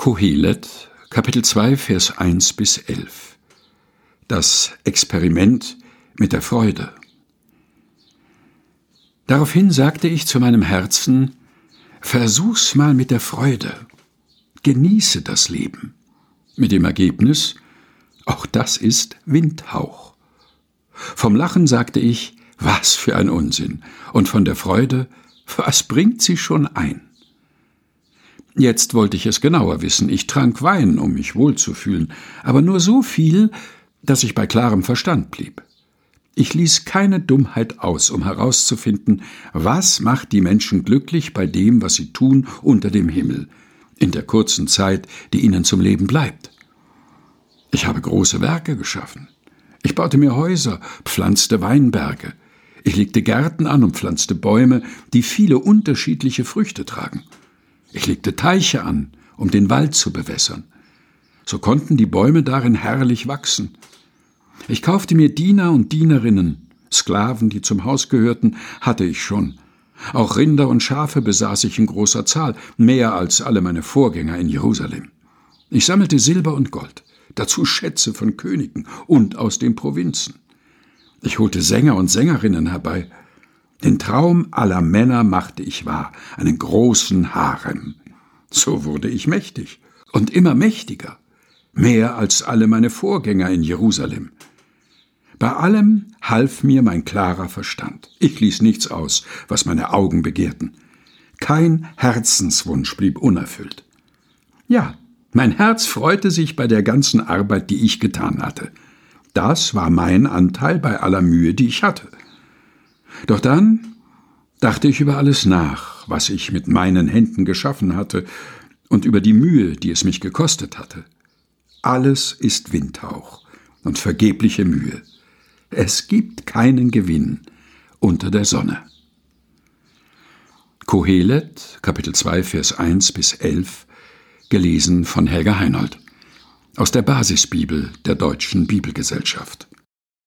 Kohelet, Kapitel 2, Vers 1 bis 11. Das Experiment mit der Freude. Daraufhin sagte ich zu meinem Herzen, versuch's mal mit der Freude. Genieße das Leben. Mit dem Ergebnis, auch das ist Windhauch. Vom Lachen sagte ich, was für ein Unsinn. Und von der Freude, was bringt sie schon ein? Jetzt wollte ich es genauer wissen. Ich trank Wein, um mich wohlzufühlen, aber nur so viel, dass ich bei klarem Verstand blieb. Ich ließ keine Dummheit aus, um herauszufinden, was macht die Menschen glücklich bei dem, was sie tun unter dem Himmel, in der kurzen Zeit, die ihnen zum Leben bleibt. Ich habe große Werke geschaffen. Ich baute mir Häuser, pflanzte Weinberge. Ich legte Gärten an und pflanzte Bäume, die viele unterschiedliche Früchte tragen. Ich legte Teiche an, um den Wald zu bewässern. So konnten die Bäume darin herrlich wachsen. Ich kaufte mir Diener und Dienerinnen, Sklaven, die zum Haus gehörten, hatte ich schon. Auch Rinder und Schafe besaß ich in großer Zahl, mehr als alle meine Vorgänger in Jerusalem. Ich sammelte Silber und Gold, dazu Schätze von Königen und aus den Provinzen. Ich holte Sänger und Sängerinnen herbei. Den Traum aller Männer machte ich wahr, einen großen Harem. So wurde ich mächtig und immer mächtiger, mehr als alle meine Vorgänger in Jerusalem. Bei allem half mir mein klarer Verstand. Ich ließ nichts aus, was meine Augen begehrten. Kein Herzenswunsch blieb unerfüllt. Ja, mein Herz freute sich bei der ganzen Arbeit, die ich getan hatte. Das war mein Anteil bei aller Mühe, die ich hatte. Doch dann dachte ich über alles nach, was ich mit meinen Händen geschaffen hatte, und über die Mühe, die es mich gekostet hatte. Alles ist Windhauch und vergebliche Mühe. Es gibt keinen Gewinn unter der Sonne. Kohelet, Kapitel 2, Vers 1 bis 11, gelesen von Helga Heinold. Aus der Basisbibel der Deutschen Bibelgesellschaft.